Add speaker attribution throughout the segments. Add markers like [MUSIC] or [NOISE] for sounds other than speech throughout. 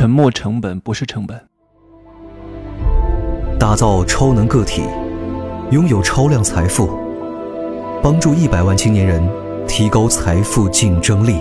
Speaker 1: 沉没成本不是成本。
Speaker 2: 打造超能个体，拥有超量财富，帮助一百万青年人提高财富竞争力。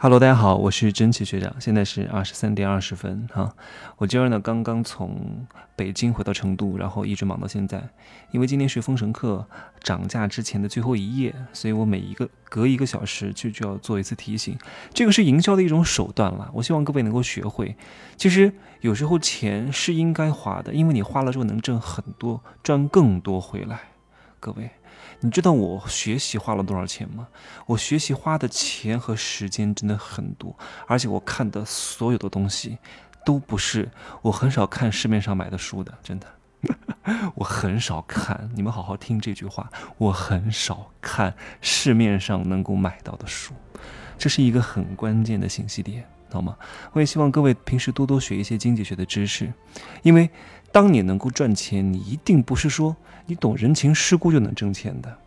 Speaker 1: Hello，大家好，我是真奇学长，现在是二十三点二十分哈。我今儿呢刚刚从北京回到成都，然后一直忙到现在。因为今天是封神课涨价之前的最后一页，所以我每一个隔一个小时就就要做一次提醒。这个是营销的一种手段了，我希望各位能够学会。其实有时候钱是应该花的，因为你花了之后能挣很多，赚更多回来。各位。你知道我学习花了多少钱吗？我学习花的钱和时间真的很多，而且我看的所有的东西，都不是我很少看市面上买的书的，真的，[LAUGHS] 我很少看。你们好好听这句话，我很少看市面上能够买到的书，这是一个很关键的信息点，好吗？我也希望各位平时多多学一些经济学的知识，因为当你能够赚钱，你一定不是说。你懂人情世故就能挣钱的。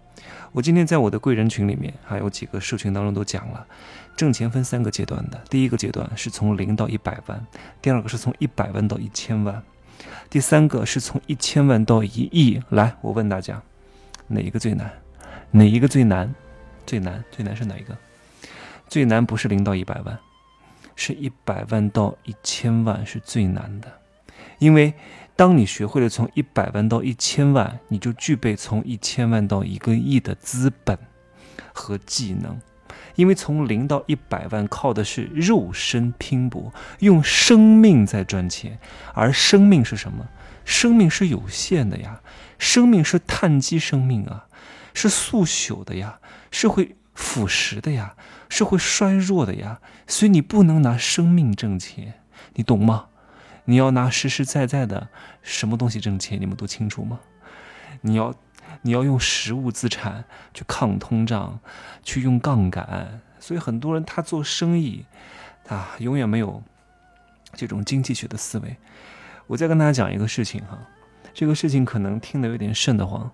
Speaker 1: 我今天在我的贵人群里面，还有几个社群当中都讲了，挣钱分三个阶段的。第一个阶段是从零到一百万，第二个是从一百万到一千万，第三个是从一千万到一亿。来，我问大家，哪一个最难？哪一个最难？最难最难是哪一个？最难不是零到一百万，是一百万到一千万是最难的，因为。当你学会了从一百万到一千万，你就具备从一千万到一个亿的资本和技能。因为从零到一百万靠的是肉身拼搏，用生命在赚钱。而生命是什么？生命是有限的呀，生命是碳基生命啊，是速朽的呀，是会腐蚀的呀，是会衰弱的呀。所以你不能拿生命挣钱，你懂吗？你要拿实实在在的什么东西挣钱？你们都清楚吗？你要，你要用实物资产去抗通胀，去用杠杆。所以很多人他做生意，啊，永远没有这种经济学的思维。我再跟大家讲一个事情哈，这个事情可能听得有点瘆得慌。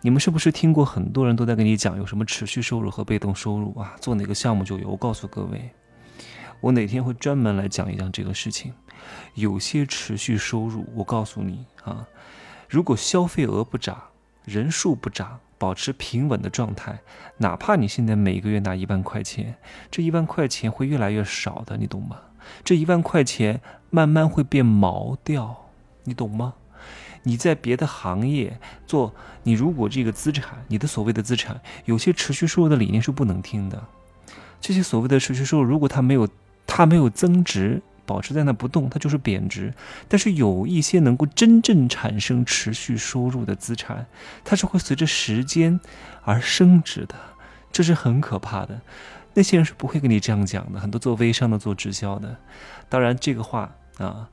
Speaker 1: 你们是不是听过很多人都在跟你讲有什么持续收入和被动收入啊？做哪个项目就有？我告诉各位，我哪天会专门来讲一讲这个事情。有些持续收入，我告诉你啊，如果消费额不涨，人数不涨，保持平稳的状态，哪怕你现在每个月拿一万块钱，这一万块钱会越来越少的，你懂吗？这一万块钱慢慢会变毛掉，你懂吗？你在别的行业做，你如果这个资产，你的所谓的资产，有些持续收入的理念是不能听的。这些所谓的持续收入，如果它没有，它没有增值。保持在那不动，它就是贬值。但是有一些能够真正产生持续收入的资产，它是会随着时间而升值的，这是很可怕的。那些人是不会跟你这样讲的。很多做微商的、做直销的，当然这个话啊，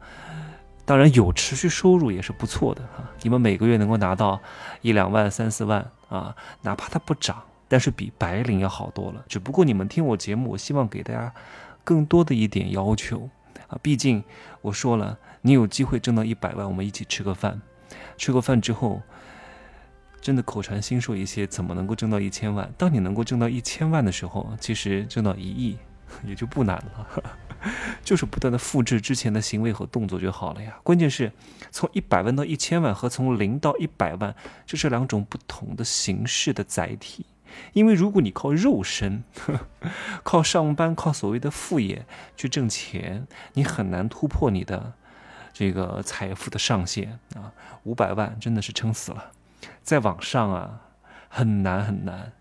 Speaker 1: 当然有持续收入也是不错的哈。你们每个月能够拿到一两万、三四万啊，哪怕它不涨，但是比白领要好多了。只不过你们听我节目，我希望给大家更多的一点要求。啊，毕竟我说了，你有机会挣到一百万，我们一起吃个饭。吃个饭之后，真的口传心授一些，怎么能够挣到一千万？当你能够挣到一千万的时候，其实挣到一亿 [LAUGHS] 也就不难了，[LAUGHS] 就是不断的复制之前的行为和动作就好了呀。关键是从一百万到一千万和从零到一百万，这是两种不同的形式的载体。因为如果你靠肉身，[LAUGHS] 靠上班，靠所谓的副业去挣钱，你很难突破你的这个财富的上限啊！五百万真的是撑死了，再往上啊，很难很难。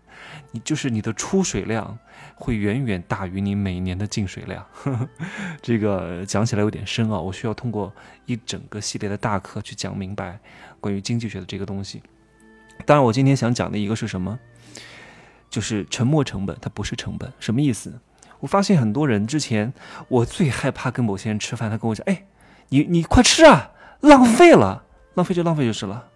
Speaker 1: 你就是你的出水量会远远大于你每年的进水量。[LAUGHS] 这个讲起来有点深啊，我需要通过一整个系列的大课去讲明白关于经济学的这个东西。当然，我今天想讲的一个是什么？就是沉没成本，它不是成本，什么意思？我发现很多人之前，我最害怕跟某些人吃饭，他跟我讲：“哎，你你快吃啊，浪费了，浪费就浪费就是了，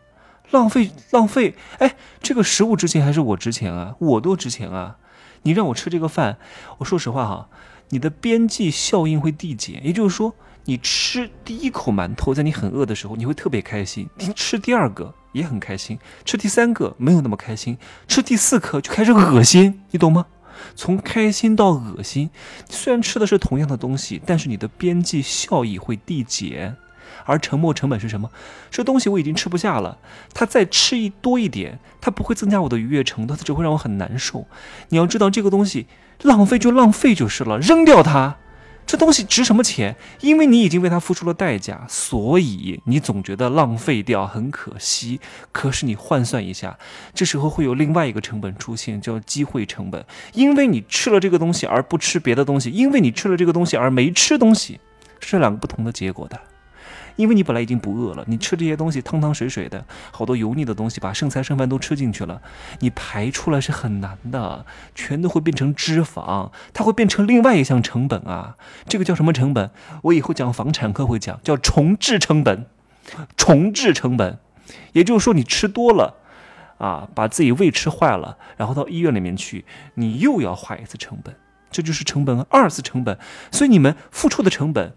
Speaker 1: 浪费浪费，哎，这个食物值钱还是我值钱啊？我多值钱啊！你让我吃这个饭，我说实话哈，你的边际效应会递减，也就是说。”你吃第一口馒头，在你很饿的时候，你会特别开心；你吃第二个也很开心，吃第三个没有那么开心，吃第四颗就开始恶心，你懂吗？从开心到恶心。虽然吃的是同样的东西，但是你的边际效益会递减。而沉没成本是什么？这东西我已经吃不下了，它再吃一多一点，它不会增加我的愉悦程度，它只会让我很难受。你要知道，这个东西浪费就浪费就是了，扔掉它。这东西值什么钱？因为你已经为它付出了代价，所以你总觉得浪费掉很可惜。可是你换算一下，这时候会有另外一个成本出现，叫机会成本。因为你吃了这个东西而不吃别的东西，因为你吃了这个东西而没吃东西，是两个不同的结果的。因为你本来已经不饿了，你吃这些东西汤汤水水的，好多油腻的东西，把剩菜剩饭都吃进去了，你排出来是很难的，全都会变成脂肪，它会变成另外一项成本啊。这个叫什么成本？我以后讲房产课会讲，叫重置成本。重置成本，也就是说你吃多了，啊，把自己胃吃坏了，然后到医院里面去，你又要花一次成本，这就是成本二次成本。所以你们付出的成本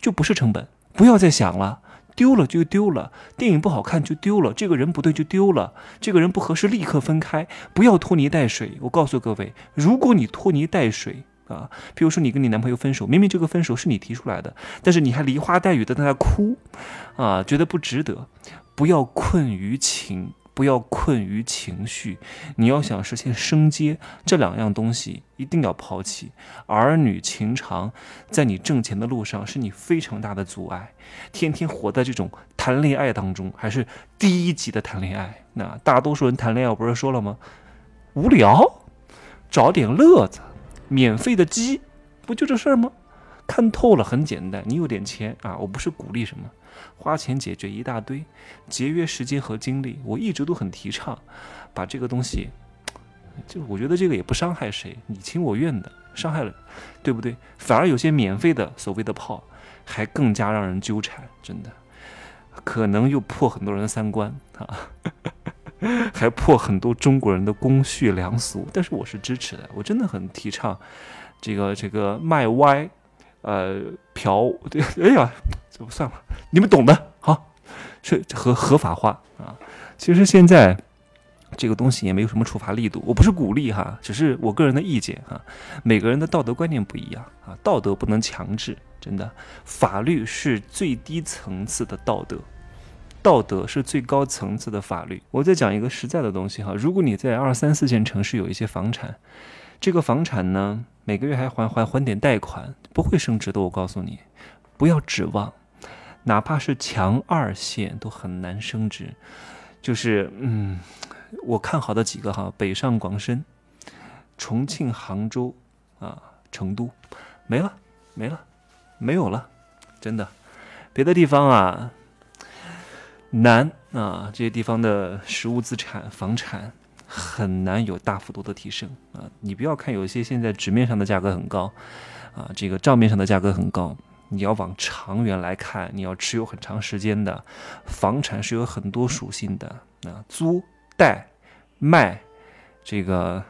Speaker 1: 就不是成本。不要再想了，丢了就丢了。电影不好看就丢了，这个人不对就丢了，这个人不合适立刻分开，不要拖泥带水。我告诉各位，如果你拖泥带水啊，比如说你跟你男朋友分手，明明这个分手是你提出来的，但是你还梨花带雨的在那哭，啊，觉得不值得，不要困于情。不要困于情绪，你要想实现升阶，这两样东西一定要抛弃。儿女情长，在你挣钱的路上是你非常大的阻碍。天天活在这种谈恋爱当中，还是低级的谈恋爱。那大多数人谈恋爱，不是说了吗？无聊，找点乐子，免费的鸡，不就这事儿吗？看透了，很简单。你有点钱啊，我不是鼓励什么。花钱解决一大堆，节约时间和精力，我一直都很提倡，把这个东西，就我觉得这个也不伤害谁，你情我愿的，伤害了，对不对？反而有些免费的所谓的炮，还更加让人纠缠，真的，可能又破很多人的三观啊，[LAUGHS] 还破很多中国人的公序良俗。但是我是支持的，我真的很提倡这个这个卖歪，呃，嫖，对，[LAUGHS] 哎呀。就算了，你们懂的，好，是合合法化啊。其实现在这个东西也没有什么处罚力度，我不是鼓励哈，只是我个人的意见哈。每个人的道德观念不一样啊，道德不能强制，真的。法律是最低层次的道德，道德是最高层次的法律。我再讲一个实在的东西哈，如果你在二三四线城市有一些房产，这个房产呢每个月还还还还点贷款，不会升值的，我告诉你，不要指望。哪怕是强二线都很难升值，就是嗯，我看好的几个哈，北上广深、重庆、杭州啊、成都，没了，没了，没有了，真的，别的地方啊难啊，这些地方的实物资产、房产很难有大幅度的提升啊。你不要看有些现在纸面上的价格很高啊，这个账面上的价格很高。你要往长远来看，你要持有很长时间的房产是有很多属性的啊，租、贷、卖，这个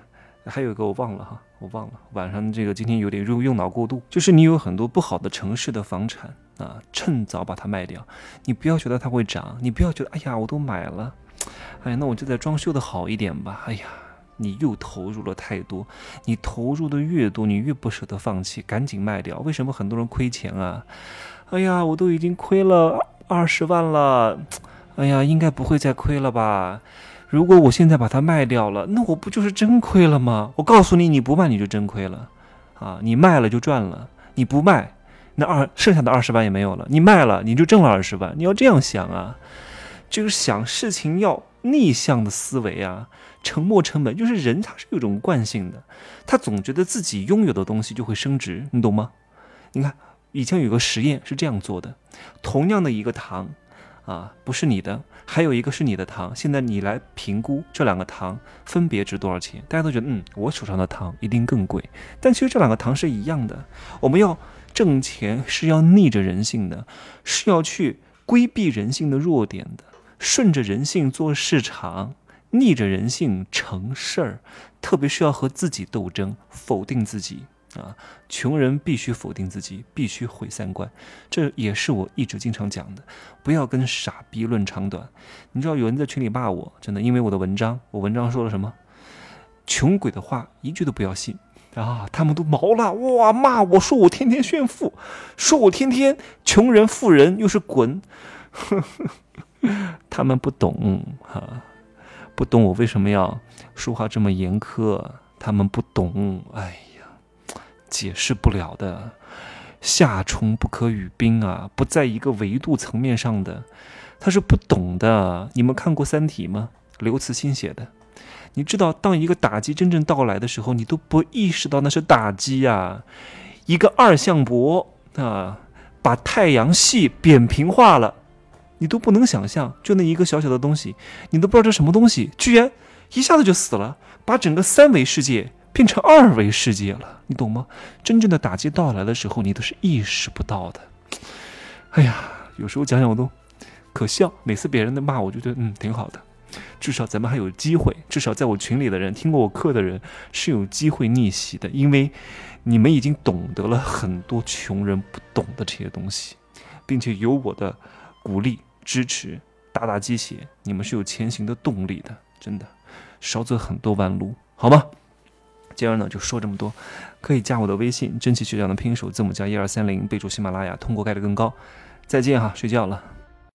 Speaker 1: 还有一个我忘了哈，我忘了。晚上这个今天有点用用脑过度，就是你有很多不好的城市的房产啊，趁早把它卖掉。你不要觉得它会涨，你不要觉得哎呀我都买了，哎那我就再装修的好一点吧，哎呀。你又投入了太多，你投入的越多，你越不舍得放弃，赶紧卖掉。为什么很多人亏钱啊？哎呀，我都已经亏了二十万了，哎呀，应该不会再亏了吧？如果我现在把它卖掉了，那我不就是真亏了吗？我告诉你，你不卖你就真亏了，啊，你卖了就赚了，你不卖，那二剩下的二十万也没有了。你卖了你就挣了二十万，你要这样想啊，就是想事情要逆向的思维啊。沉没成本就是人，他是有一种惯性的，他总觉得自己拥有的东西就会升值，你懂吗？你看以前有个实验是这样做的，同样的一个糖，啊，不是你的，还有一个是你的糖，现在你来评估这两个糖分别值多少钱？大家都觉得，嗯，我手上的糖一定更贵，但其实这两个糖是一样的。我们要挣钱是要逆着人性的，是要去规避人性的弱点的，顺着人性做市场。逆着人性成事儿，特别需要和自己斗争，否定自己啊！穷人必须否定自己，必须毁三观，这也是我一直经常讲的。不要跟傻逼论长短。你知道有人在群里骂我，真的，因为我的文章，我文章说了什么？穷鬼的话一句都不要信啊！他们都毛了，哇，骂我说我天天炫富，说我天天穷人富人又是滚，[LAUGHS] 他们不懂哈，不懂我为什么要说话这么严苛，他们不懂，哎呀，解释不了的。夏虫不可语冰啊，不在一个维度层面上的，他是不懂的。你们看过《三体》吗？刘慈欣写的。你知道，当一个打击真正到来的时候，你都不意识到那是打击呀。一个二向箔啊，把太阳系扁平化了，你都不能想象，就那一个小小的东西，你都不知道这什么东西，居然一下子就死了，把整个三维世界。变成二维世界了，你懂吗？真正的打击到来的时候，你都是意识不到的。哎呀，有时候讲讲我都可笑。每次别人的骂，我就觉得嗯挺好的，至少咱们还有机会。至少在我群里的人，听过我课的人是有机会逆袭的，因为你们已经懂得了很多穷人不懂的这些东西，并且有我的鼓励支持，打打鸡血，你们是有前行的动力的。真的，少走很多弯路，好吗？今儿呢就说这么多，可以加我的微信“真奇学长”的拼音首字母加一二三零，备注喜马拉雅，通过概率更高。再见哈，睡觉了。